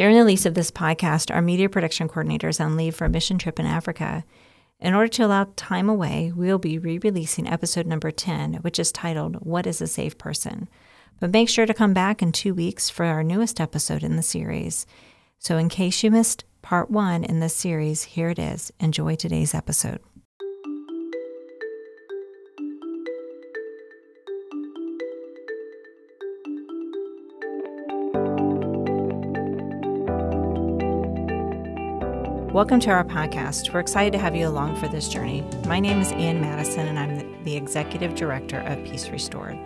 During the release of this podcast, our media production coordinator is on leave for a mission trip in Africa. In order to allow time away, we will be re releasing episode number 10, which is titled, What is a Safe Person? But make sure to come back in two weeks for our newest episode in the series. So, in case you missed part one in this series, here it is. Enjoy today's episode. Welcome to our podcast. We're excited to have you along for this journey. My name is Ann Madison, and I'm the Executive Director of Peace Restored.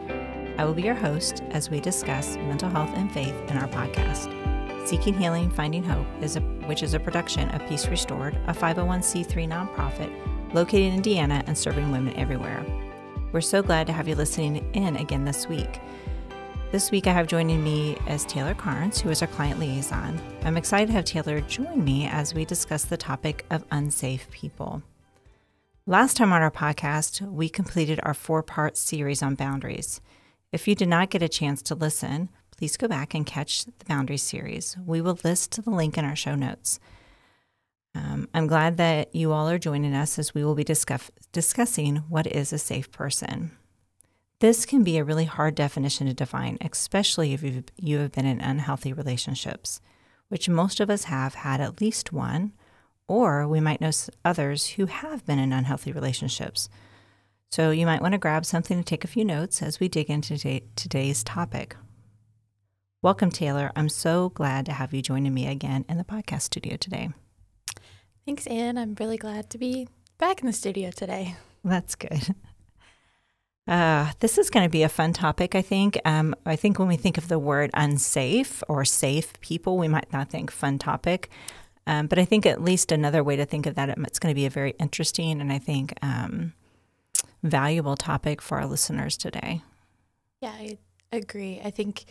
I will be your host as we discuss mental health and faith in our podcast. Seeking Healing, Finding Hope, is a, which is a production of Peace Restored, a 501c3 nonprofit located in Indiana and serving women everywhere. We're so glad to have you listening in again this week. This week, I have joining me as Taylor Carnes, who is our client liaison. I'm excited to have Taylor join me as we discuss the topic of unsafe people. Last time on our podcast, we completed our four part series on boundaries. If you did not get a chance to listen, please go back and catch the boundaries series. We will list the link in our show notes. Um, I'm glad that you all are joining us as we will be discuss- discussing what is a safe person. This can be a really hard definition to define, especially if you've, you have been in unhealthy relationships, which most of us have had at least one, or we might know others who have been in unhealthy relationships. So you might want to grab something to take a few notes as we dig into today's topic. Welcome, Taylor. I'm so glad to have you joining me again in the podcast studio today. Thanks, Ann. I'm really glad to be back in the studio today. That's good. Uh, this is going to be a fun topic, I think. Um, I think when we think of the word unsafe or safe people, we might not think fun topic. Um, but I think at least another way to think of that, it's going to be a very interesting and I think um, valuable topic for our listeners today. Yeah, I agree. I think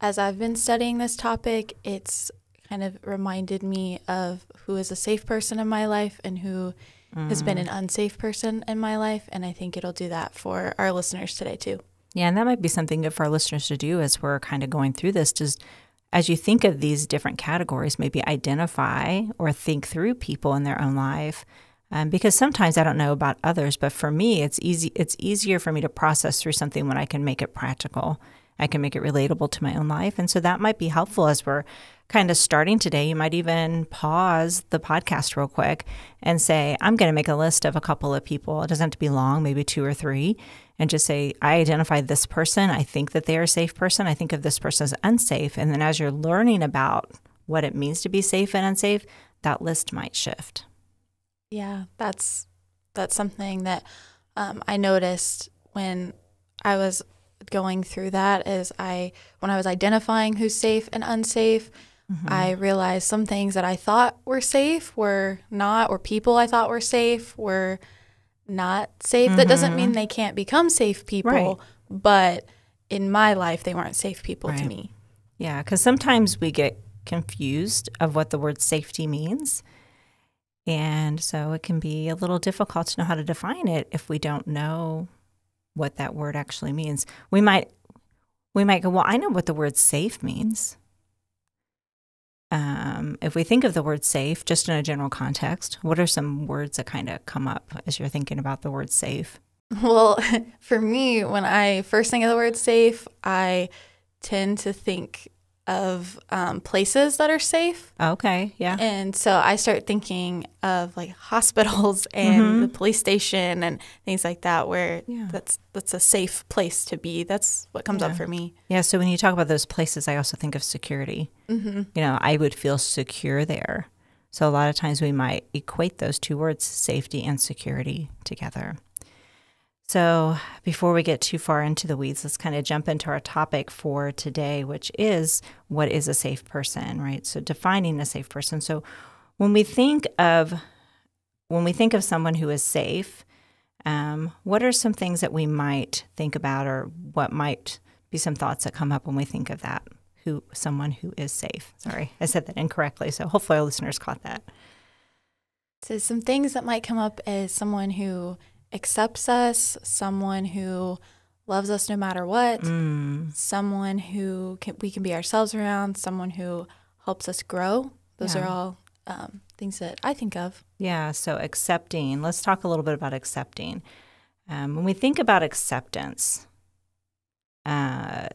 as I've been studying this topic, it's kind of reminded me of who is a safe person in my life and who mm. has been an mm. unsafe person in my life. And I think it'll do that for our listeners today, too. Yeah, and that might be something good for our listeners to do as we're kind of going through this. Just as you think of these different categories, maybe identify or think through people in their own life. Um, because sometimes I don't know about others, but for me, it's easy. It's easier for me to process through something when I can make it practical. I can make it relatable to my own life, and so that might be helpful as we're kind of starting today, you might even pause the podcast real quick and say, I'm going to make a list of a couple of people. It doesn't have to be long, maybe two or three, and just say, I identify this person. I think that they are a safe person. I think of this person as unsafe. And then as you're learning about what it means to be safe and unsafe, that list might shift. Yeah, that's that's something that um, I noticed when I was going through that. Is I when I was identifying who's safe and unsafe, Mm-hmm. I realized some things that I thought were safe were not, or people I thought were safe were not safe. Mm-hmm. That doesn't mean mm-hmm. they can't become safe people, right. but in my life, they weren't safe people right. to me. Yeah, because sometimes we get confused of what the word safety means. And so it can be a little difficult to know how to define it if we don't know what that word actually means. We might we might go, well, I know what the word safe means um, if we think of the word safe just in a general context, what are some words that kind of come up as you're thinking about the word safe? Well, for me, when I first think of the word safe, I tend to think of um, places that are safe. Okay, yeah. And so I start thinking of like hospitals and mm-hmm. the police station and things like that, where yeah. that's that's a safe place to be. That's what comes yeah. up for me. Yeah. So when you talk about those places, I also think of security. Mm-hmm. You know, I would feel secure there. So a lot of times we might equate those two words, safety and security, together. So, before we get too far into the weeds, let's kind of jump into our topic for today, which is what is a safe person, right? So, defining a safe person. So, when we think of when we think of someone who is safe, um, what are some things that we might think about, or what might be some thoughts that come up when we think of that? Who someone who is safe? Sorry, I said that incorrectly. So hopefully our listeners caught that. So some things that might come up is someone who accepts us, someone who loves us no matter what, mm. someone who can, we can be ourselves around, someone who helps us grow. Those Yeah. are all um, things that I think of. Yeah, so accepting. Let's talk a little bit about accepting. Um, when we think about acceptance, uh,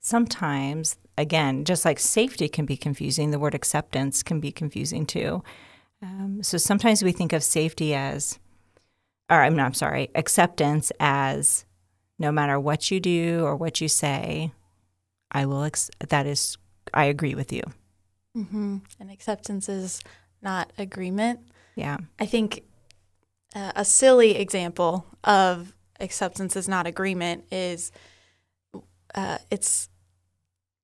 sometimes, again, just like safety can be confusing, the word acceptance can be confusing too. Um, so sometimes we think of safety as, or I'm not, I'm sorry, acceptance as no matter what you do or what you say, I will, ex- that is, I agree with you. Mm-hmm. And acceptance is not agreement. Yeah. I think uh, a silly example of acceptance is not agreement is uh, it's.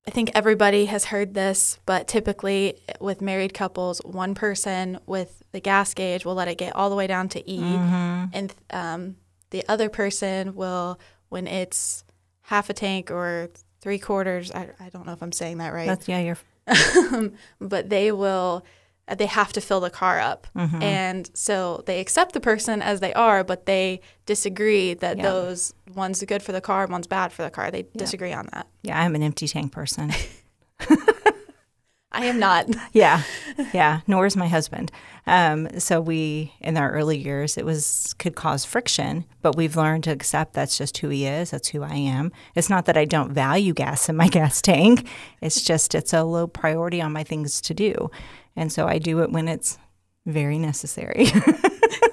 I think everybody has heard this, but typically with married couples, one person with the gas gauge will let it get all the way down to E, Mhm. and um, the other person will, when it's half a tank or three quarters, I, I don't know if I'm saying that right, That's, yeah, you're, but they will they have to fill the car up Mhm. and so they accept the person as they are but they disagree that Yeah. those one's good for the car one's bad for the car they disagree on that yeah, I'm an empty tank person. i am not yeah, yeah. Nor is my husband. Um, so we, in our early years, it was could cause friction, but we've learned to accept that's just who he is. That's who I am. It's not that I don't value gas in my gas tank. It's just it's a low priority on my things to do, and so I do it when it's very necessary.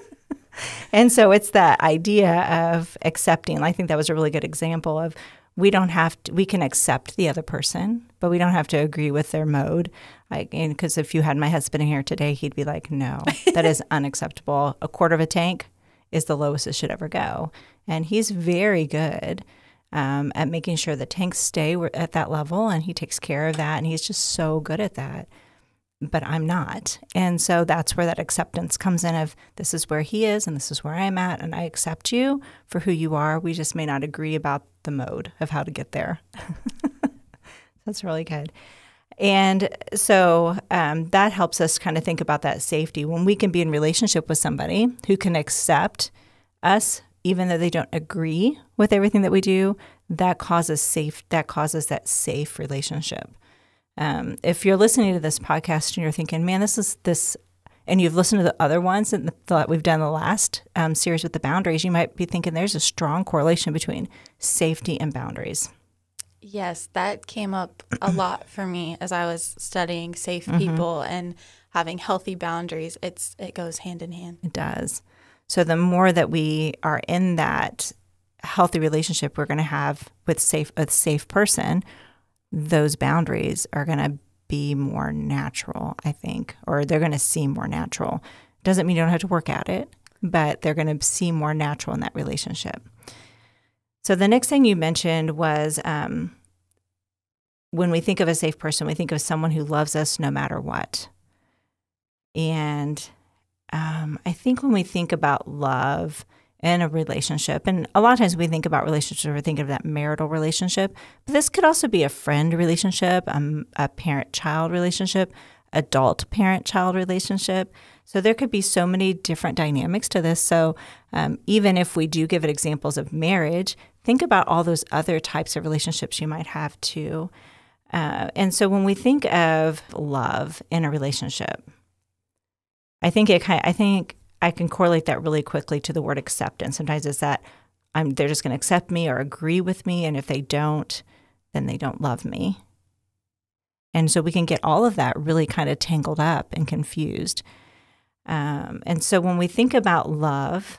and so it's that idea of accepting. I think that was a really good example of we don't have to, we can accept the other person, but we don't have to agree with their mode. Like, because if you had my husband here today, he'd be like, no, that is unacceptable. A quarter of a tank is the lowest it should ever go. And he's very good um, at making sure the tanks stay at that level, and he takes care of that. And he's just so good at that. But I'm not. And so that's where that acceptance comes in of this is where he is and this is where I'm at and I accept you for who you are. We just may not agree about the mode of how to get there. that's really good. And so um, that helps us kind of think about that safety when we can be in relationship with somebody who can accept us even though they don't agree with everything that we do. That causes safe. That causes that safe relationship. Um, if you're listening to this podcast and you're thinking, "Man, this is this," and you've listened to the other ones and that we've done the last um, series with the boundaries, you might be thinking there's a strong correlation between safety and boundaries. yes that came up a lot for me as i was studying safe Mm-hmm. people and having healthy boundaries it's it goes hand in hand It does. So the more that we are in that healthy relationship we're going to have with safe a safe person, those boundaries are going to be more natural, I think, or they're going to seem more natural. Doesn't mean you don't have to work at it, but they're going to seem more natural in that relationship. So the next thing you mentioned was um, when we think of a safe person, we think of someone who loves us no matter what. And um, I think when we think about love in a relationship, and a lot of times we think about relationships, we're thinking of that marital relationship, but this could also be a friend relationship, um, a parent child relationship, adult parent child relationship. So there could be so many different dynamics to this. So um, even if we do give it examples of marriage, think about all those other types of relationships you might have too. Uh, and so when we think of love in a relationship, I think it kind. I think I can correlate that really quickly to the word acceptance. Sometimes it's that I'm they're just going to accept me or agree with me, and if they don't, then they don't love me. And so we can get all of that really kind of tangled up and confused. Um, and so when we think about love,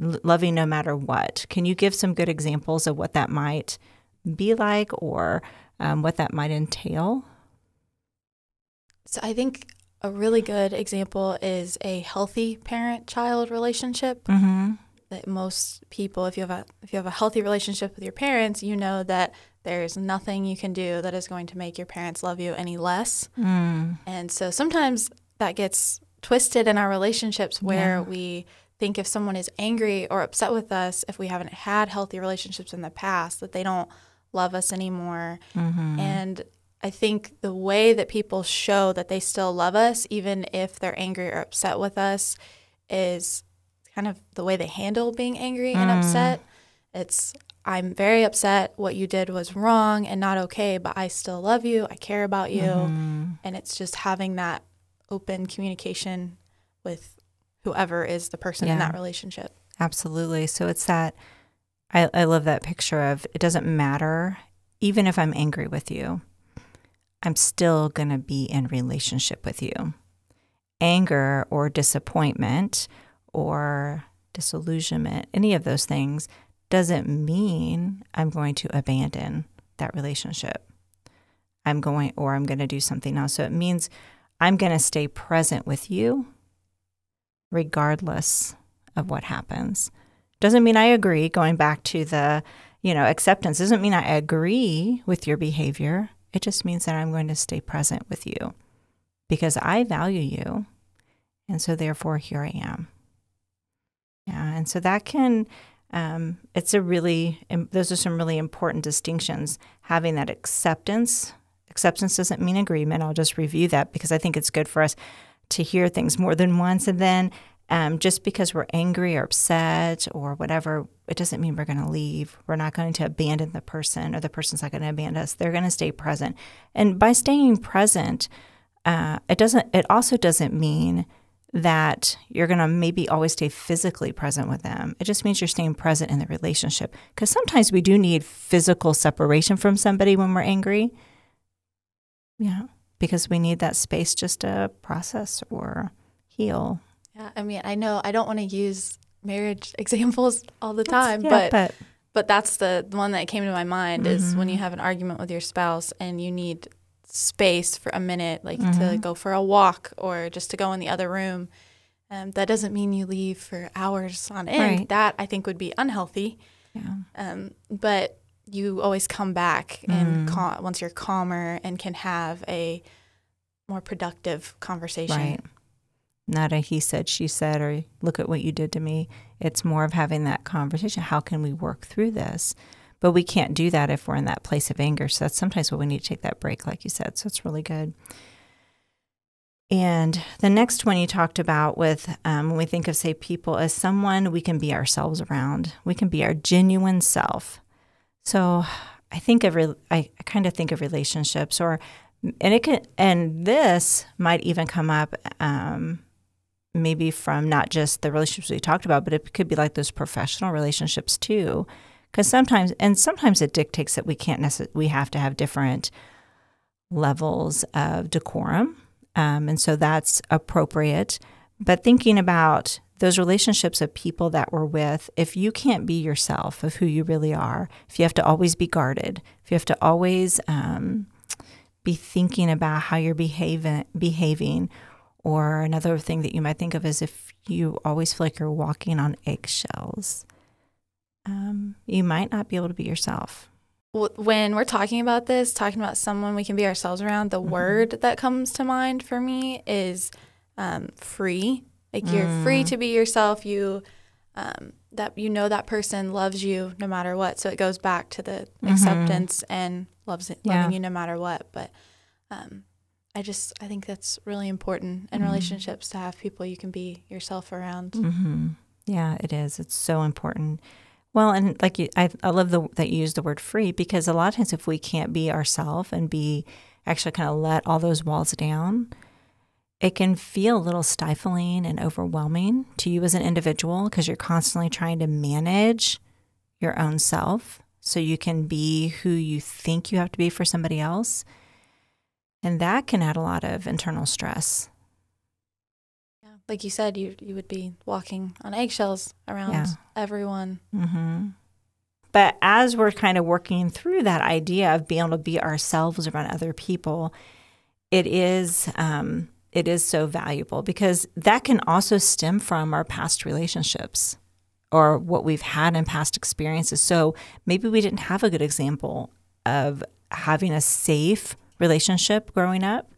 l- loving no matter what, can you give some good examples of what that might be like or um, what that might entail? So I think a really good example is a healthy parent-child relationship. Mm-hmm. That most people, if you have a if you have a healthy relationship with your parents, you know that there's nothing you can do that is going to make your parents love you any less. Mm. And so sometimes that gets twisted in our relationships where Yeah. we think if someone is angry or upset with us, if we haven't had healthy relationships in the past, that they don't love us anymore. Mm-hmm. And I think the way that people show that they still love us, even if they're angry or upset with us, is kind of the way they handle being angry and Mm. upset. It's I'm very upset. What you did was wrong and not okay, but I still love you. I care about you. Mm-hmm. And it's just having that open communication with whoever is the person in that relationship. Absolutely. So it's that I, I love that picture of it doesn't matter, even if I'm angry with you, I'm still going to be in relationship with you. Anger or disappointment or disillusionment, any of those things doesn't mean I'm going to abandon that relationship. I'm going, or I'm going to do something else. So it means I'm going to stay present with you regardless of what happens. Doesn't mean I agree, going back to the, you know, acceptance doesn't mean I agree with your behavior. It just means that I'm going to stay present with you because I value you. And so therefore here I am. Yeah. And so that can, um, it's a really, those are some really important distinctions. Having that acceptance, acceptance doesn't mean agreement. I'll just review that because I think it's good for us to hear things more than once. And then um, just because we're angry or upset or whatever, it doesn't mean we're going to leave. We're not going to abandon the person or the person's not going to abandon us. They're going to stay present. And by staying present, uh, it doesn't. It also doesn't mean that you're going to maybe always stay physically present with them. It just means you're staying present in the relationship. Because sometimes we do need physical separation from somebody when we're angry. Yeah, because we need that space just to process or heal. Yeah. I mean, I know I don't want to use marriage examples all the time, Yeah, but, but but that's the one that came to my mind is when you Mhm. have an argument with your spouse and you need space for a minute, like to Mhm. go for a walk or just to go in the other room. Um, that doesn't mean you leave for hours on end. Right. That I think would be unhealthy. yeah. Um, but you always come back and Mm. cal- once you're calmer and can have a more productive conversation. Right. Not a he said, she said, or look at what you did to me. It's more of having that conversation. How can we work through this? But we can't do that if we're in that place of anger. So that's sometimes what we need to take that break, like you said. So it's really good. And the next one you talked about with um, when we think of, say, people as someone we can be ourselves around, we can be our genuine self. So I think of, re- I, kind of think of relationships or, and it can, and this might even come up um, maybe from not just the relationships we talked about, but it could be like those professional relationships too. Because sometimes, and sometimes it dictates that we can't necessarily, we have to have different levels of decorum. Um, and so that's appropriate. But thinking about those relationships of people that we're with, if you can't be yourself of who you really are, if you have to always be guarded, if you have to always um, be thinking about how you're behaving, behaving, or another thing that you might think of is if you always feel like you're walking on eggshells, um, you might not be able to be yourself. When we're talking about this, talking about someone we can be ourselves around, the Mhm. word that comes to mind for me is um, free. Like you're free Mm. to be yourself. You um, that you know that person loves you no matter what. So it goes back to the Mhm. acceptance and loves it, Yeah. loving you no matter what. But um, I just I think that's really important in Mhm. relationships to have people you can be yourself around. Mm-hmm. Yeah, it is. It's so important. Well, and like you, I, I love the, that you use the word free because a lot of times if we can't be ourselves and be actually kind of let all those walls down, it can feel a little stifling and overwhelming to you as an individual because you're constantly trying to manage your own self so you can be who you think you have to be for somebody else. And that can add a lot of internal stress. Yeah. Like you said, you you would be walking on eggshells around Yeah. everyone. hmm But as we're kind of working through that idea of being able to be ourselves around other people, it is um, it is so valuable because that can also stem from our past relationships or what we've had in past experiences. So maybe we didn't have a good example of having a safe relationship growing up,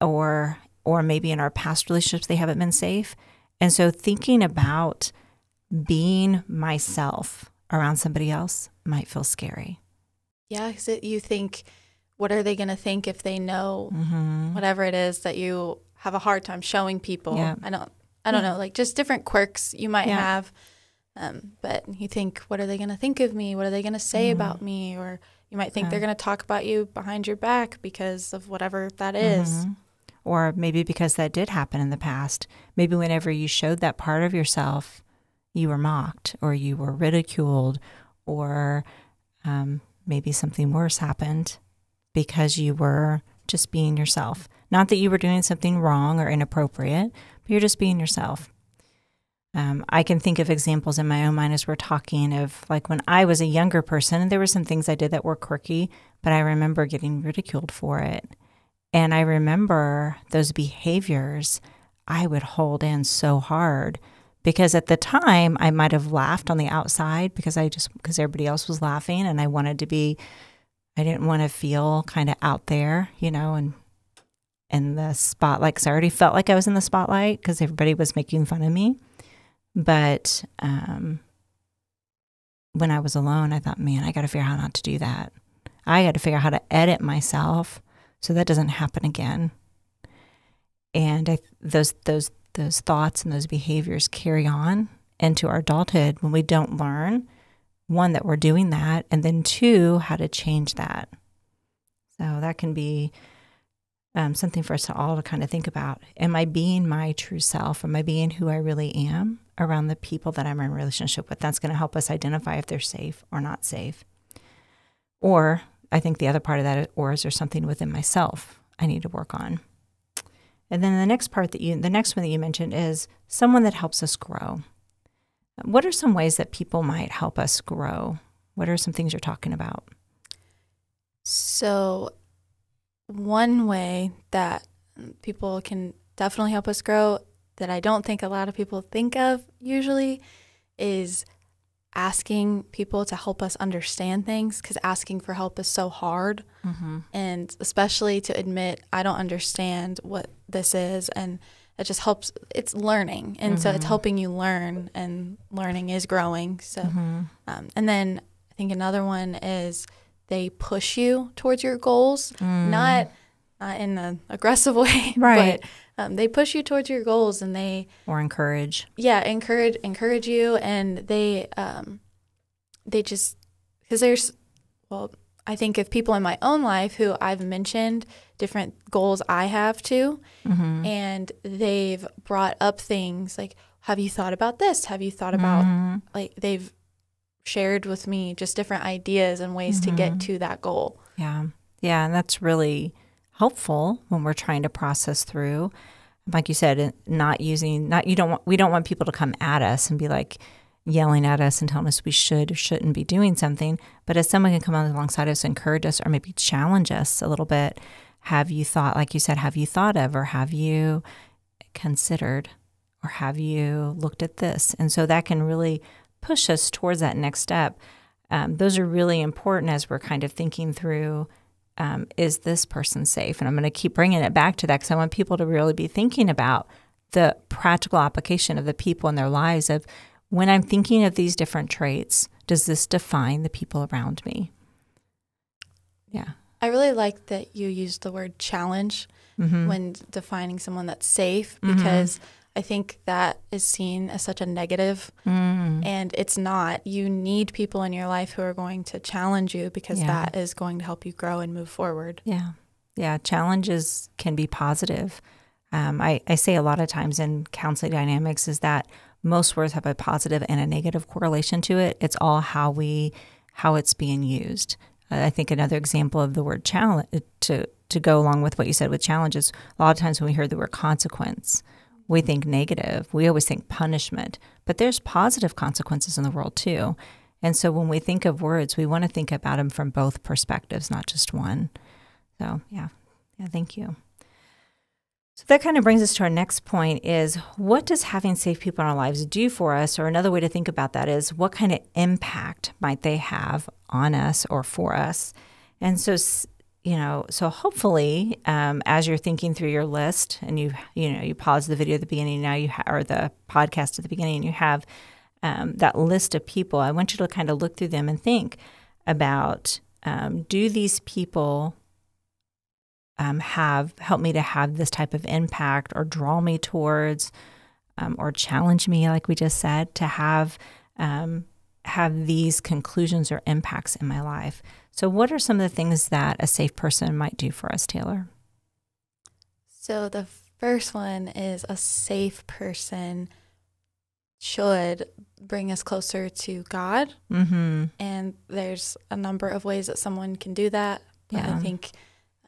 or or maybe in our past relationships they haven't been safe. And so thinking about being myself around somebody else might feel scary. Yeah, because you think, what are they going to think if they know Mm-hmm. whatever it is that you have a hard time showing people? Yeah. I don't, I don't Yeah. know, like just different quirks you might Yeah. have Um, but you think, what are they going to think of me? What are they going to say Mhm. about me? Or you might think Yeah. they're going to talk about you behind your back because of whatever that is. Mhm. Or maybe because that did happen in the past. Maybe whenever you showed that part of yourself, you were mocked or you were ridiculed, or um, maybe something worse happened because you were just being yourself. Not that you were doing something wrong or inappropriate, but you're just being yourself. Um, I can think of examples in my own mind as we're talking of like when I was a younger person, and there were some things I did that were quirky, but I remember getting ridiculed for it. And I remember those behaviors I would hold in so hard because at the time I might have laughed on the outside because I just, because everybody else was laughing and I wanted to be, I didn't want to feel kind of out there, you know, and in the spotlight because I already felt like I was in the spotlight because everybody was making fun of me. But um, when I was alone, I thought, man, I got to figure out how not to do that. I got to figure out how to edit myself so that doesn't happen again. And I, those those those thoughts and those behaviors carry on into our adulthood when we don't learn one that we're doing that, and then two how to change that. So that can be um, something for us all to kind of think about. Am I being my true self? Am I being who I really am around the people that I'm in relationship with? That's going to help us identify if they're safe or not safe. Or I think the other part of that, or is there something within myself I need to work on? And then the next part that you, the next one that you mentioned is someone that helps us grow. What are some ways that people might help us grow? What are some things you're talking about? So, one way that people can definitely help us grow that I don't think a lot of people think of usually is asking people to help us understand things because asking for help is so hard. Mm-hmm. And especially to admit, I don't understand what this is. And it just helps, it's learning. And so it's Mhm. helping you learn, and learning is growing. So, Mm-hmm. um, and then I think another one is they push you towards your goals, not not in an aggressive way, Right. But um, they push you towards your goals, and they or encourage. yeah encourage encourage you, and they um, they just because there's well I think of people in my own life who I've mentioned different goals I have too, Mm-hmm. and they've brought up things like have you thought about this? Have you thought about Mhm. like they've shared with me just different ideas and ways to Mhm. get to that goal. Yeah. Yeah. And that's really helpful when we're trying to process through. Like you said, not using, not, you don't want, we don't want people to come at us and be like yelling at us and telling us we should or shouldn't be doing something. But as someone can come alongside us, encourage us, or maybe challenge us a little bit, have you thought, like you said, have you thought of, or have you considered, or have you looked at this? And so that can really push us towards that next step. Um, those are really important as we're kind of thinking through um, is this person safe? And I'm going to keep bringing it back to that because I want people to really be thinking about the practical application of the people in their lives of when I'm thinking of these different traits, does this define the people around me? Yeah. I really like that you used the word challenge Mm-hmm. when defining someone that's safe Mhm. because I think that is seen as such a negative mm and it's not. You need people in your life who are going to challenge you because Yeah. that is going to help you grow and move forward. Yeah. Yeah. Challenges can be positive. Um, I, I say a lot of times in counseling dynamics is that most words have a positive and a negative correlation to it. It's all how we, how it's being used. Uh, I think another example of the word challenge to, to go along with what you said with challenges, a lot of times when we hear the word consequence, we think negative. We always think punishment, but there's positive consequences in the world too. And so when we think of words, we want to think about them from both perspectives, not just one. So, yeah. Yeah, thank you. So that kind of brings us to our next point is what does having safe people in our lives do for us? Or another way to think about that is what kind of impact might they have on us or for us? And so, you know, so hopefully, um, as you're thinking through your list and you, you know, you pause the video at the beginning, now you ha- or the podcast at the beginning, and you have um, that list of people. I want you to kind of look through them and think about um, do these people um, have help me to have this type of impact or draw me towards um, or challenge me, like we just said, to have um, have these conclusions or impacts in my life. So, what are some of the things that a safe person might do for us, Taylor? So, the first one is a safe person should bring us closer to God. Mm-hmm. And there's a number of ways that someone can do that. But Yeah. I think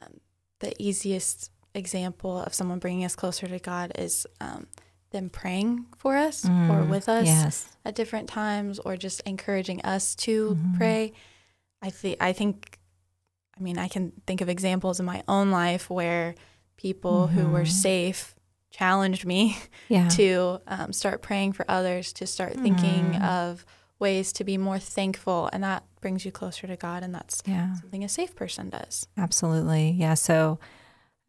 um, the easiest example of someone bringing us closer to God is um, them praying for us or Mm, with us Yes. at different times or just encouraging us to Mhm. pray. I think I think I mean I can think of examples in my own life where people who were Mhm. safe challenged me Yeah. to um, start praying for others, to start thinking Mhm. of ways to be more thankful, and that brings you closer to God, and that's yeah. something a safe person does. Absolutely. Yeah. So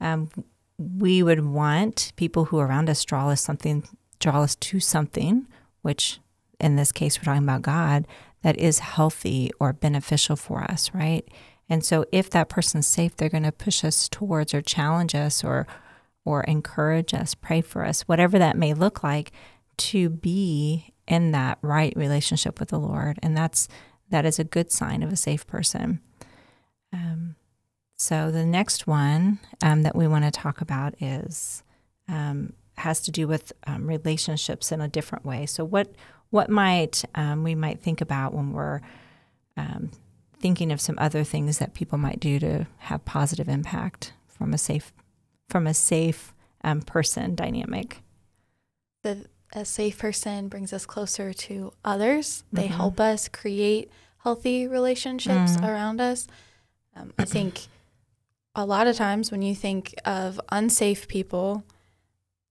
um, we would want people who are around us draw us something, draw us to something, which in this case, we're talking about God, that is healthy or beneficial for us, right? And so if that person's safe, they're going to push us towards or challenge us or or encourage us, pray for us, whatever that may look like, to be in that right relationship with the Lord. And that's that is a good sign of a safe person. Um, so the next one um, that we want to talk about is um, has to do with um, relationships in a different way. So what what might um, we might think about when we're um, thinking of some other things that people might do to have positive impact from a safe from a safe um, person dynamic. The a safe person brings us closer to others. They Mhm. help us create healthy relationships Mhm. around us. Um, I think a lot of times when you think of unsafe people,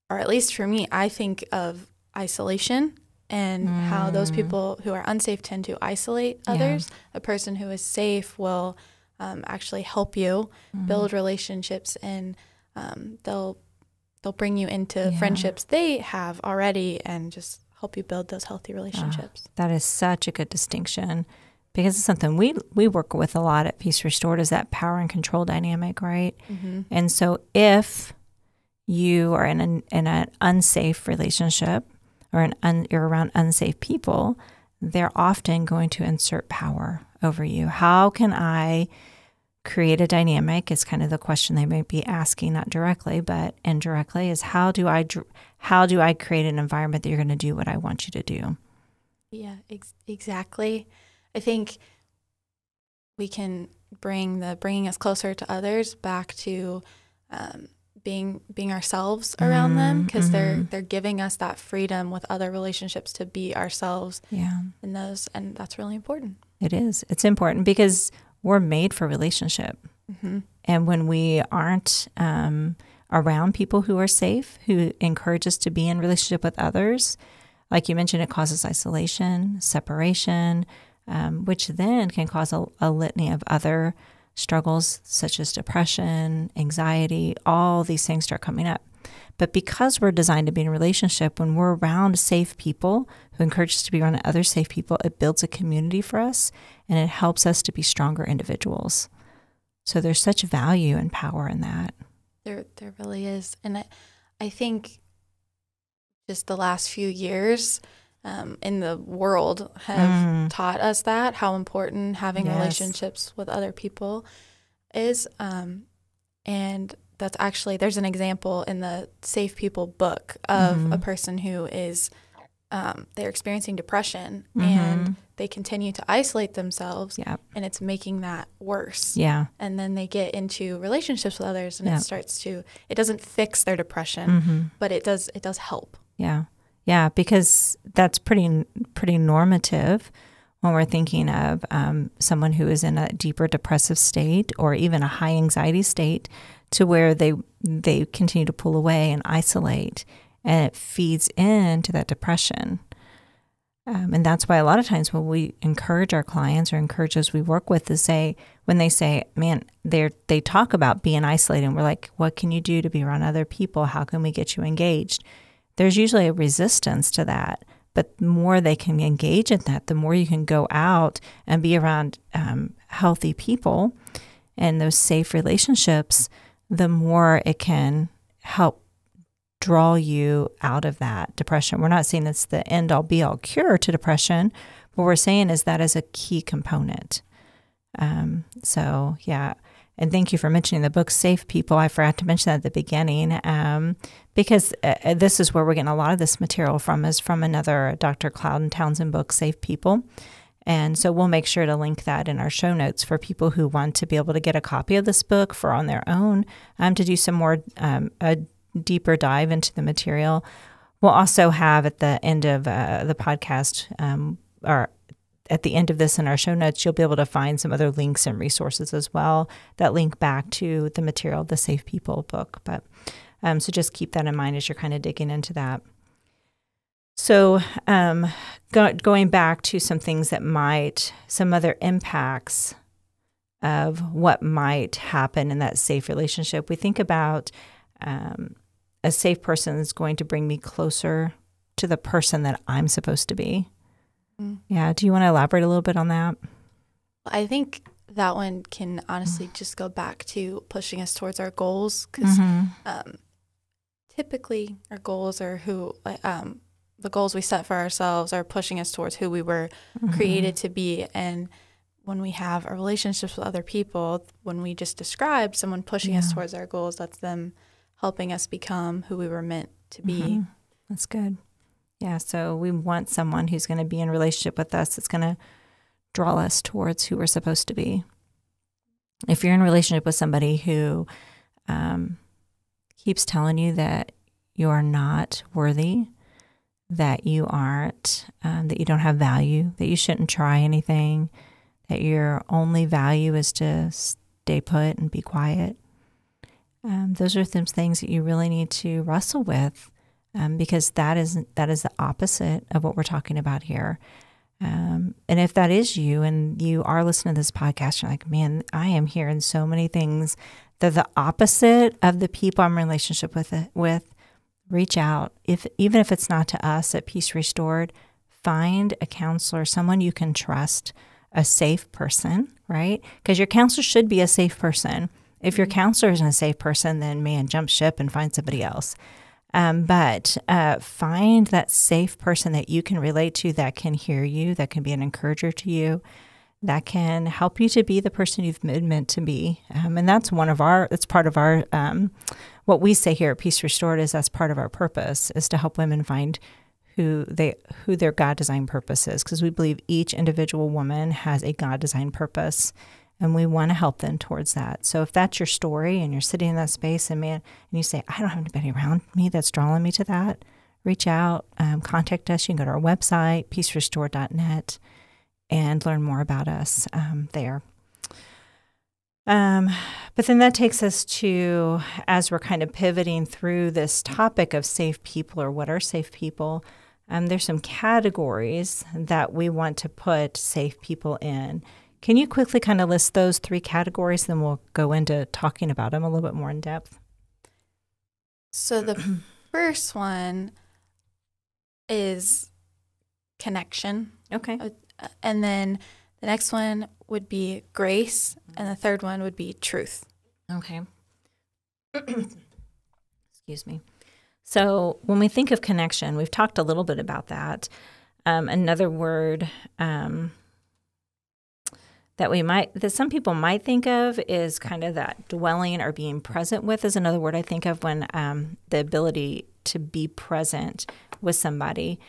or at least for me, I think of isolation and how those Mm. people who are unsafe tend to isolate Yeah. others. A person who is safe will um, actually help you Mm-hmm. build relationships and um, they'll they'll bring you into Yeah. friendships they have already and just help you build those healthy relationships. That is such a good distinction because it's something we we work with a lot at Peace Restored is that power and control dynamic, right? Mm-hmm. And so if you are in an in an unsafe relationship or an un, you're around unsafe people, they're often going to insert power over you. How can I create a dynamic is kind of the question they might be asking not directly but indirectly is how do I how do I create an environment that you're going to do what I want you to do? Yeah, ex- exactly. I think we can bring the bringing us closer to others back to um, being being ourselves around them Mhm, because they're mhm. they're giving us that freedom with other relationships to be ourselves Yeah. in those, and that's really important. It is. It's important because we're made for relationship. Mm-hmm. And when we aren't um, around people who are safe, who encourage us to be in relationship with others, like you mentioned, it causes isolation, separation, um, which then can cause a, a litany of other struggles such as depression, anxiety, all these things start coming up. But because we're designed to be in a relationship, when we're around safe people who encourage us to be around other safe people, it builds a community for us and it helps us to be stronger individuals. So there's such value and power in that. There, there really is, and I, I think just the last few years um, in the world have Mm. taught us that how important having Yes. relationships with other people is. Um, and that's actually there's an example in the Safe People book of Mhm. a person who is um, they're experiencing depression Mhm. and they continue to isolate themselves, Yeah. and it's making that worse Yeah. and then they get into relationships with others and Yeah. it starts to it doesn't fix their depression hmm but it does it does help Yeah. Yeah. Because that's pretty, pretty normative when we're thinking of um, someone who is in a deeper depressive state or even a high anxiety state to where they, they continue to pull away and isolate and it feeds into that depression. Um, and that's why a lot of times when we encourage our clients or encourage those we work with to say, when they say, man, they they talk about being isolated, and we're like, what can you do to be around other people? How can we get you engaged? There's usually a resistance to that. But the more they can engage in that, the more you can go out and be around um, healthy people and those safe relationships, the more it can help draw you out of that depression. We're not saying it's the end all be all cure to depression. What we're saying is that is a key component. Um, so, yeah. And thank you for mentioning the book Safe People. I forgot to mention that at the beginning um, because uh, this is where we're getting a lot of this material from is from another Dr. Cloud and Townsend book, Safe People. And so we'll make sure to link that in our show notes for people who want to be able to get a copy of this book for on their own um, to do some more um, a deeper dive into the material. We'll also have at the end of uh, the podcast um, at the end of this in our show notes, you'll be able to find some other links and resources as well that link back to the material, the Safe People book. But um, so just keep that in mind as you're kind of digging into that. So, um, go, going back to some things that might, some other impacts of what might happen in that safe relationship, we think about um, a safe person is going to bring me closer to the person that I'm supposed to be. Mm. Yeah. Do you want to elaborate a little bit on that? I think that one can honestly just go back to pushing us towards our goals because mm-hmm. um, typically our goals are who um, the goals we set for ourselves are pushing us towards who we were mm-hmm. created to be and when we have our relationships with other people when we just describe someone pushing yeah. us towards our goals that's them helping us become who we were meant to be mm-hmm. that's good yeah so we want someone who's going to be in relationship with us that's going to draw us towards who we're supposed to be if you're in relationship with somebody who um, keeps telling you that you're not worthy that you aren't, um, that you don't have value, that you shouldn't try anything, that your only value is to stay put and be quiet. Um, those are some things that you really need to wrestle with um, because that is that is the opposite of what we're talking about here. Um, and if that is you and you are listening to this podcast, you're like, man, I am hearing so many things that the opposite of the people I'm in relationship with with reach out if even if it's not to us at peace restored find a counselor someone you can trust a safe person right because your counselor should be a safe person if your mm-hmm. counselor isn't a safe person then man jump ship and find somebody else um, but uh, find that safe person that you can relate to that can hear you that can be an encourager to you that can help you to be the person you've been meant to be. Um, and that's one of our that's part of our um, what we say here at Peace Restored is that's part of our purpose is to help women find who they who their God designed purpose is. Because we believe each individual woman has a God designed purpose and we want to help them towards that. So if that's your story and you're sitting in that space and man and you say I don't have anybody around me that's drawing me to that, reach out, um, contact us. You can go to our website peacerestored.net and learn more about us um, there. Um, but then that takes us to, as we're kind of pivoting through this topic of safe people or what are safe people, um, there's some categories that we want to put safe people in. Can you quickly kind of list those three categories? Then we'll go into talking about them a little bit more in depth. So the first one is connection. Okay. Uh, and then the next one would be grace, and the third one would be truth. Okay. Excuse me. So, when we think of connection, we've talked a little bit about that. Um, another word um, that we might, that some people might think of is kind of that dwelling or being present with, is another word I think of when um, the ability to be present with somebody.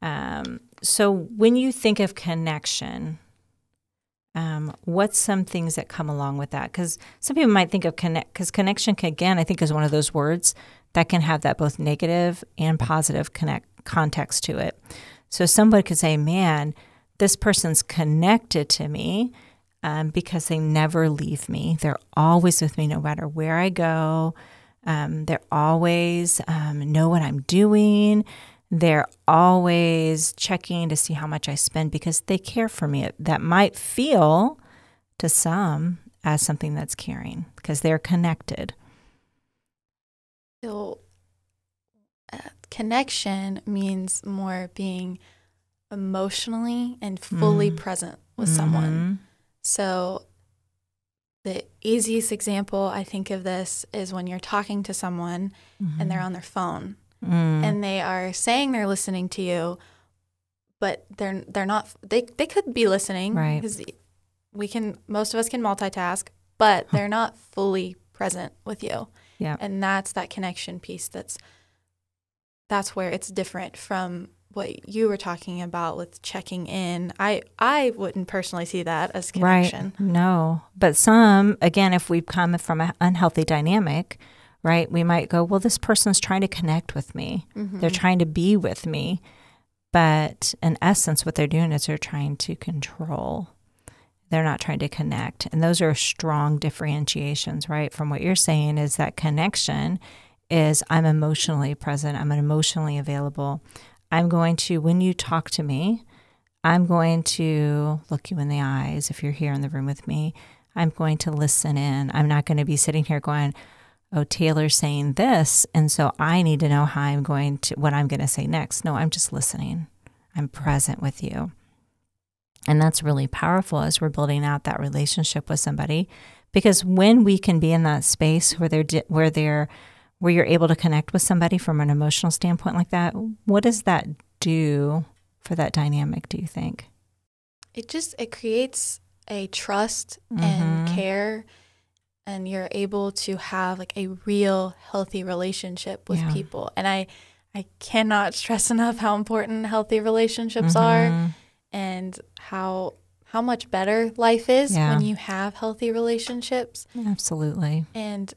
Um, so, when you think of connection, um, what's some things that come along with that? Because some people might think of connect, because connection, can, again, I think is one of those words that can have that both negative and positive connect context to it. So somebody could say, man, this person's connected to me um, because they never leave me. They're always with me no matter where I go. Um, they're always um, know what I'm doing. They're always checking to see how much I spend because they care for me. That might feel to some as something that's caring because they're connected. So, uh, connection means more being emotionally and fully mm. present with mm-hmm. someone. So, the easiest example I think of this is when you're talking to someone mm-hmm. and they're mm-hmm. on their phone Mm. and they are saying they're listening to you, but they're they're not. They they could be listening, Right. Because we can. Most of us can multitask, but they're not fully present with you. Yeah. and that's that connection piece. That's that's where it's different from what you were talking about with checking in. I I wouldn't personally see that as connection. Right. No. But some, again, if we've come from an unhealthy dynamic, right, we might go, well, this person's trying to connect with me. Mm-hmm. They're trying to be with me. But in essence, what they're doing is they're trying to control. They're not trying to connect. And those are strong differentiations, right? From what you're saying is that connection is I'm emotionally present, I'm emotionally available. I'm going to, when you talk to me, I'm going to look you in the eyes if you're here in the room with me. I'm going to listen in. I'm not going to be sitting here going, oh, Taylor's saying this. And so I need to know how I'm going to, what I'm going to say next. No, I'm just listening. I'm present with you. And that's really powerful as we're building out that relationship with somebody. Because when we can be in that space where they're, where they're, where you're able to connect with somebody from an emotional standpoint like that, what does that do for that dynamic, do you think? It just it creates a trust and Mhm. care and you're able to have like a real healthy relationship with Yeah. people. And I I cannot stress enough how important healthy relationships are Mhm. and how how much better life is Yeah. when you have healthy relationships. Absolutely. And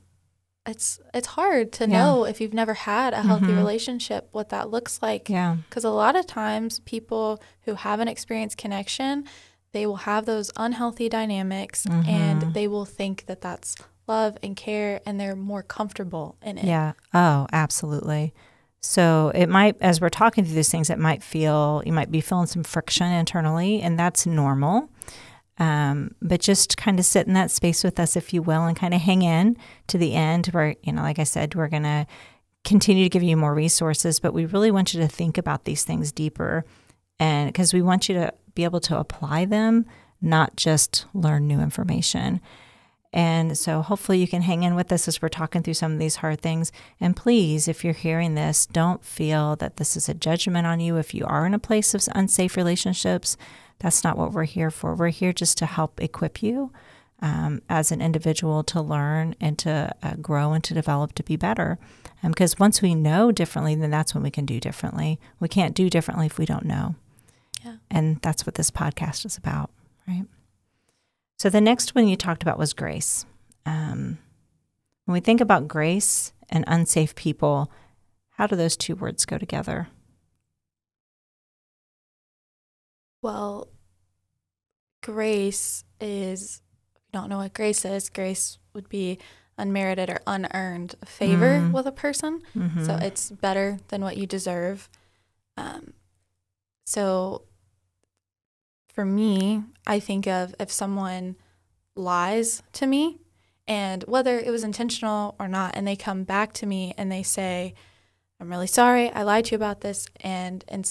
it's it's hard to Yeah. know if you've never had a healthy Mhm. relationship what that looks like. Yeah. Because a lot of times, people who haven't experienced connection, they will have those unhealthy dynamics Mhm. and they will think that that's love and care and they're more comfortable in it. Yeah. Oh, absolutely. So it might, as we're talking through these things, it might feel, you might be feeling some friction internally, and that's normal. Um, but just kind of sit in that space with us, if you will, and kind of hang in to the end where, you know, like I said, we're going to continue to give you more resources, but we really want you to think about these things deeper. And because we want you to be able to apply them, not just learn new information. And so hopefully you can hang in with us as we're talking through some of these hard things. And please, if you're hearing this, don't feel that this is a judgment on you. If you are in a place of unsafe relationships, that's not what we're here for. We're here just to help equip you um, as an individual to learn and to uh, grow and to develop to be better. Um, because once we know differently, then that's when we can do differently. We can't do differently if we don't know. Yeah. And that's what this podcast is about, right? So the next one you talked about was grace. Um, when we think about grace and unsafe people, how do those two words go together? Well, grace is, if you don't know what grace is, grace would be unmerited or unearned favor Mm. with a person. Mhm. So it's better than what you deserve. Um, so for me, I think of if someone lies to me and whether it was intentional or not, and they come back to me and they say, I'm really sorry, I lied to you about this. And, and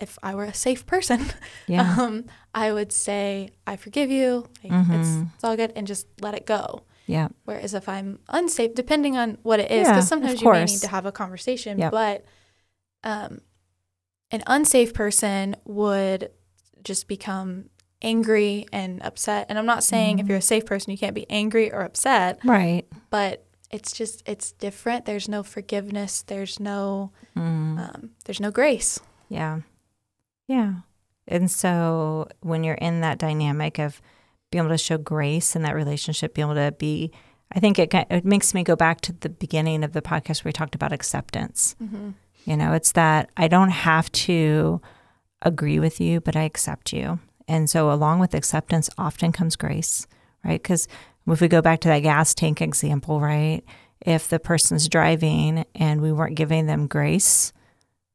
if I were a safe person, yeah. um, I would say, I forgive you. Like, Mhm. it's, it's all good and just let it go. yeah. Whereas if I'm unsafe, depending on what it is, because of sometimes you may need to have a conversation, Yep. but um, an unsafe person would just become angry and upset. And I'm not saying if Mhm. you're a safe person, you can't be angry or upset, Right. but it's just it's different. There's no forgiveness. There's no Mm. um, there's no grace. Yeah. Yeah. And so when you're in that dynamic of being able to show grace in that relationship, being able to be, I think it, it makes me go back to the beginning of the podcast where we talked about acceptance. Mm-hmm. You know, it's that I don't have to agree with you, but I accept you. And so along with acceptance often comes grace, right? Because if we go back to that gas tank example, right? If the person's driving and we weren't giving them grace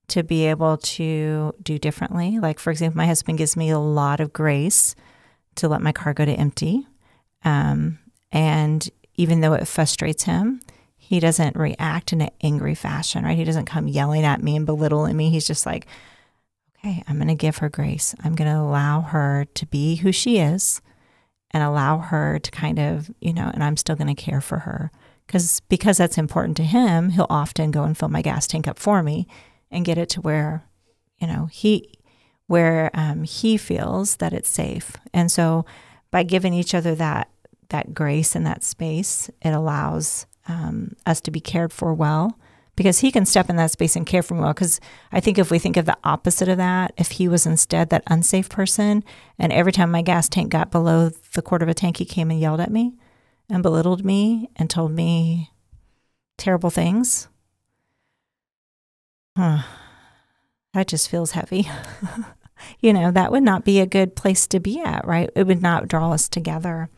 to be able to do differently, like for example, my husband gives me a lot of grace to let my car go to empty. Um, and even though it frustrates him, he doesn't react in an angry fashion, right? He doesn't come yelling at me and belittling me. He's just like, okay, I'm going to give her grace. I'm going to allow her to be who she is and allow her to kind of, you know, and I'm still going to care for her because because that's important to him he'll often go and fill my gas tank up for me and get it to where you know he where um, he feels that it's safe and so by giving each other that that grace and that space it allows um, us to be cared for well because he can step in that space and care for me well. Because I think if we think of the opposite of that, if he was instead that unsafe person, and every time my gas tank got below the quarter of a tank, he came and yelled at me and belittled me and told me terrible things. Huh. That just feels heavy. you know, that would not be a good place to be at, right? It would not draw us together.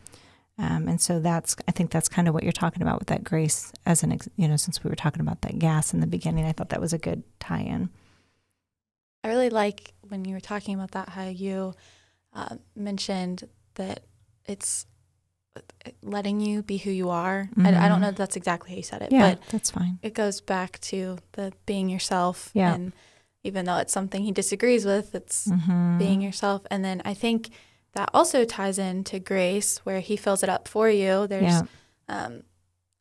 Um, and so that's, I think that's kind of what you're talking about with that grace as an, ex- you know, since we were talking about that gas in the beginning, I thought that was a good tie in. I really like when you were talking about that, how you uh, mentioned that it's letting you be who you are. Mm-hmm. I, I, don't know if that's exactly how you said it, yeah, but that's fine. It goes back to the being yourself. Yeah. And even though it's something he disagrees with, it's mm-hmm. being yourself. And then I think that also ties into grace where he fills it up for you. There's yeah. um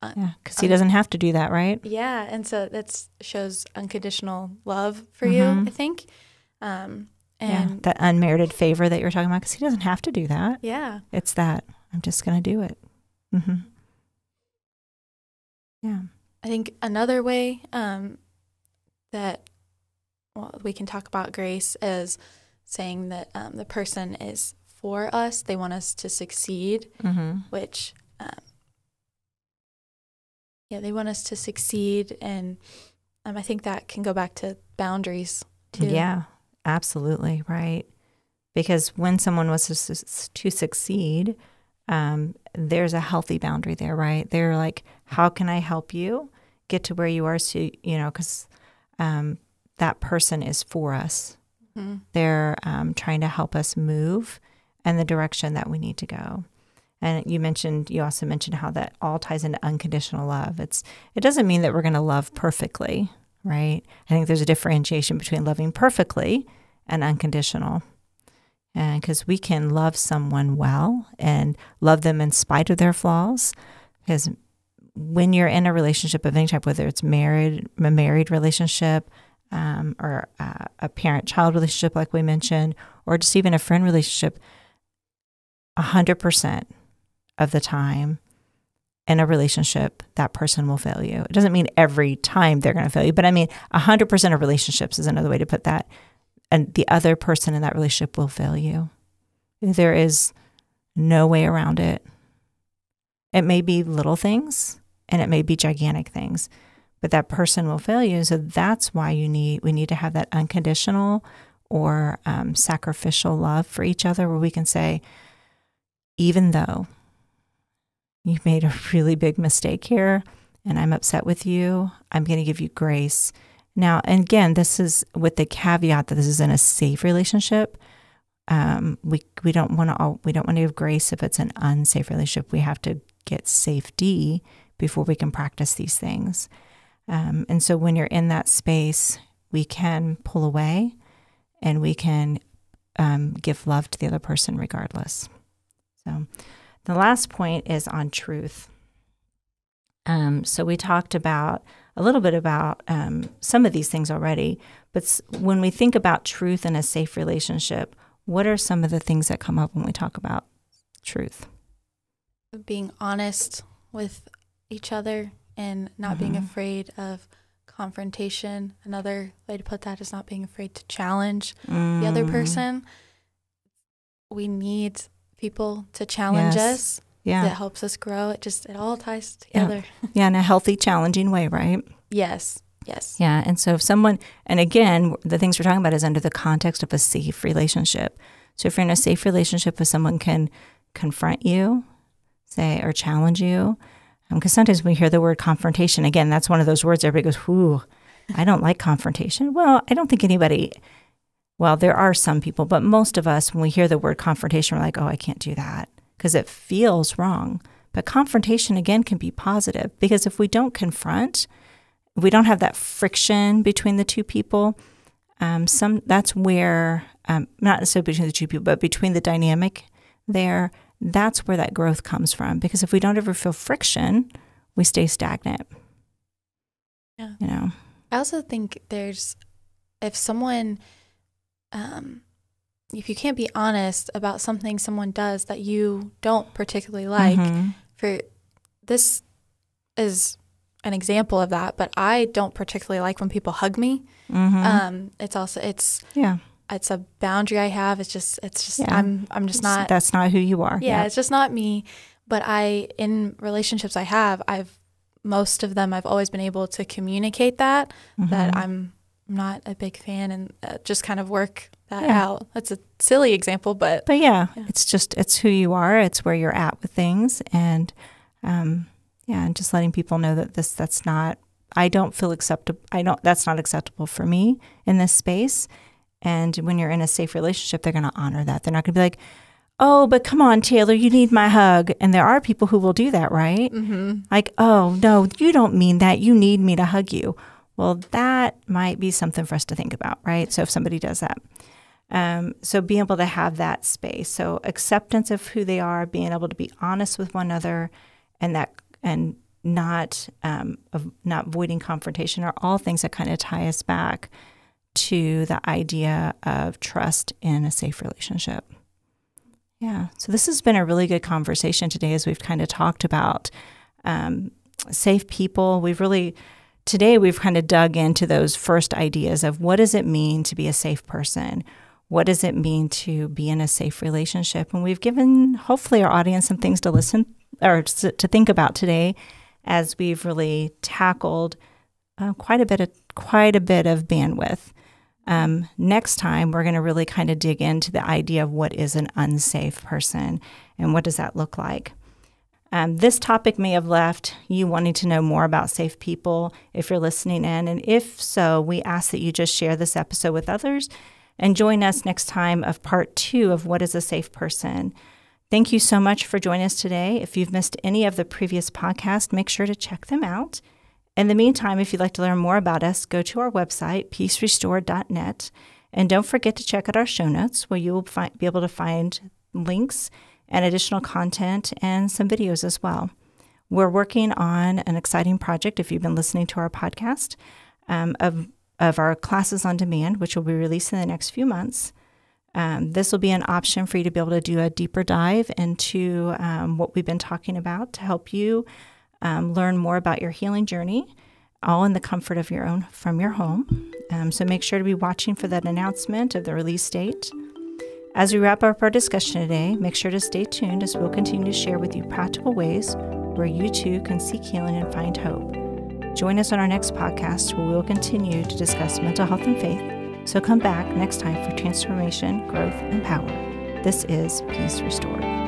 uh, yeah, because he doesn't have to do that, right? Yeah, and so that shows unconditional love for mm-hmm. you, I think. Um, and yeah, that unmerited favor that you're talking about, because he doesn't have to do that. Yeah, it's that I'm just going to do it. Mm-hmm. Yeah, I think another way um, that well, we can talk about grace is saying that um, the person is for us. They want us to succeed, mm-hmm. which, um, yeah, they want us to succeed. And um, I think that can go back to boundaries too. Yeah, absolutely. Right. Because when someone wants to, to succeed, um, there's a healthy boundary there, right? They're like, how can I help you get to where you are? So, you know, because um, that person is for us. Mm-hmm. They're um, trying to help us move and the direction that we need to go. And you mentioned, you also mentioned how that all ties into unconditional love. It's, it doesn't mean that we're going to love perfectly, right? I think there's a differentiation between loving perfectly and unconditional. And because we can love someone well and love them in spite of their flaws, because when you're in a relationship of any type, whether it's married, a married relationship, um, or uh, a parent-child relationship, like we mentioned, or just even a friend relationship, 100% of the time in a relationship, that person will fail you. It doesn't mean every time they're going to fail you, but I mean 100% of relationships is another way to put that. And the other person in that relationship will fail you. There is no way around it. It may be little things and it may be gigantic things, but that person will fail you. So that's why you need we need to have that unconditional or um, sacrificial love for each other, where we can say, even though you made a really big mistake here and I'm upset with you, I'm going to give you grace. Now, and again, this is with the caveat that this is in a safe relationship. Um, we we don't want to we don't want to give grace if it's an unsafe relationship. We have to get safety before we can practice these things. Um, and so, when you're in that space, we can pull away, and we can um, give love to the other person regardless. So, the last point is on truth. Um, so, we talked about a little bit about um, some of these things already, but when we think about truth in a safe relationship, what are some of the things that come up when we talk about truth? Being honest with each other and not mm-hmm. being afraid of confrontation. Another way to put that is not being afraid to challenge mm. the other mm. person. We need people to challenge yes. us. Yeah. It helps us grow. It just, it all ties together. Yeah. yeah, in a healthy, challenging way, right? Yes. Yes. Yeah. And so if someone, and again, the things we're talking about is under the context of a safe relationship. So if you're in a safe relationship with someone can confront you, say, or challenge you, because um, sometimes we hear the word confrontation. Again, that's one of those words everybody goes, "Whoo, I don't like confrontation." Well, I don't think anybody well, there are some people, but most of us, when we hear the word confrontation, we're like, oh, I can't do that because it feels wrong. But confrontation, again, can be positive because if we don't confront, we don't have that friction between the two people, um, some that's where um, not necessarily between the two people, but between the dynamic there, that's where that growth comes from. Because if we don't ever feel friction, we stay stagnant. Yeah. You know. I also think there's if someone um if you can't be honest about something someone does that you don't particularly like Mhm. for this is an example of that but i don't particularly like when people hug me Mhm. um it's also it's yeah. it's a boundary i have it's just it's just Yeah. i'm i'm just not That's not who you are. yeah, it's just not me but i in relationships i have i've most of them i've always been able to communicate that that Mhm. i'm not a big fan and uh, just kind of work that Yeah. out that's a silly example but But yeah, Yeah. it's just it's who you are. It's where you're at with things, and um, yeah, and just letting people know that this that's not. I don't feel acceptable. I don't. That's not acceptable for me in this space. And when you're in a safe relationship, they're going to honor that. They're not going to be like, "Oh, but come on, Taylor, you need my hug." And there are people who will do that, right? mm-hmm. Like, "Oh no, you don't mean that. You need me to hug you." Well, that might be something for us to think about, right? So if somebody does that. Um, so being able to have that space, so acceptance of who they are, being able to be honest with one another, and that and not um, not avoiding confrontation are all things that kind of tie us back to the idea of trust in a safe relationship. Yeah. So this has been a really good conversation today as we've kind of talked about um, safe people. We've really today we've kind of dug into those first ideas of what does it mean to be a safe person what does it mean to be in a safe relationship? And we've given hopefully our audience some things to listen or to think about today as we've really tackled uh, quite a bit of quite a bit of bandwidth. Um, next time we're going to really kind of dig into the idea of what is an unsafe person and what does that look like. Um, this topic may have left you wanting to know more about safe people if you're listening in. And if so, we ask that you just share this episode with others and join us next time of part two of What is a Safe Person. Thank you so much for joining us today. If you've missed any of the previous podcasts, make sure to check them out. In the meantime, if you'd like to learn more about us, go to our website, peacerestored.net, and don't forget to check out our show notes where you will fi- be able to find links and additional content and some videos as well. We're working on an exciting project, if you've been listening to our podcast, um, of, of our classes on demand, which will be released in the next few months. Um, this will be an option for you to be able to do a deeper dive into um, what we've been talking about to help you um, learn more about your healing journey, all in the comfort of your own from your home. Um, so make sure to be watching for that announcement of the release date. As we wrap up our discussion today, make sure to stay tuned as we'll continue to share with you practical ways where you too can seek healing and find hope. Join us on our next podcast where we will continue to discuss mental health and faith. So come back next time for transformation, growth, and power. This is Peace Restored.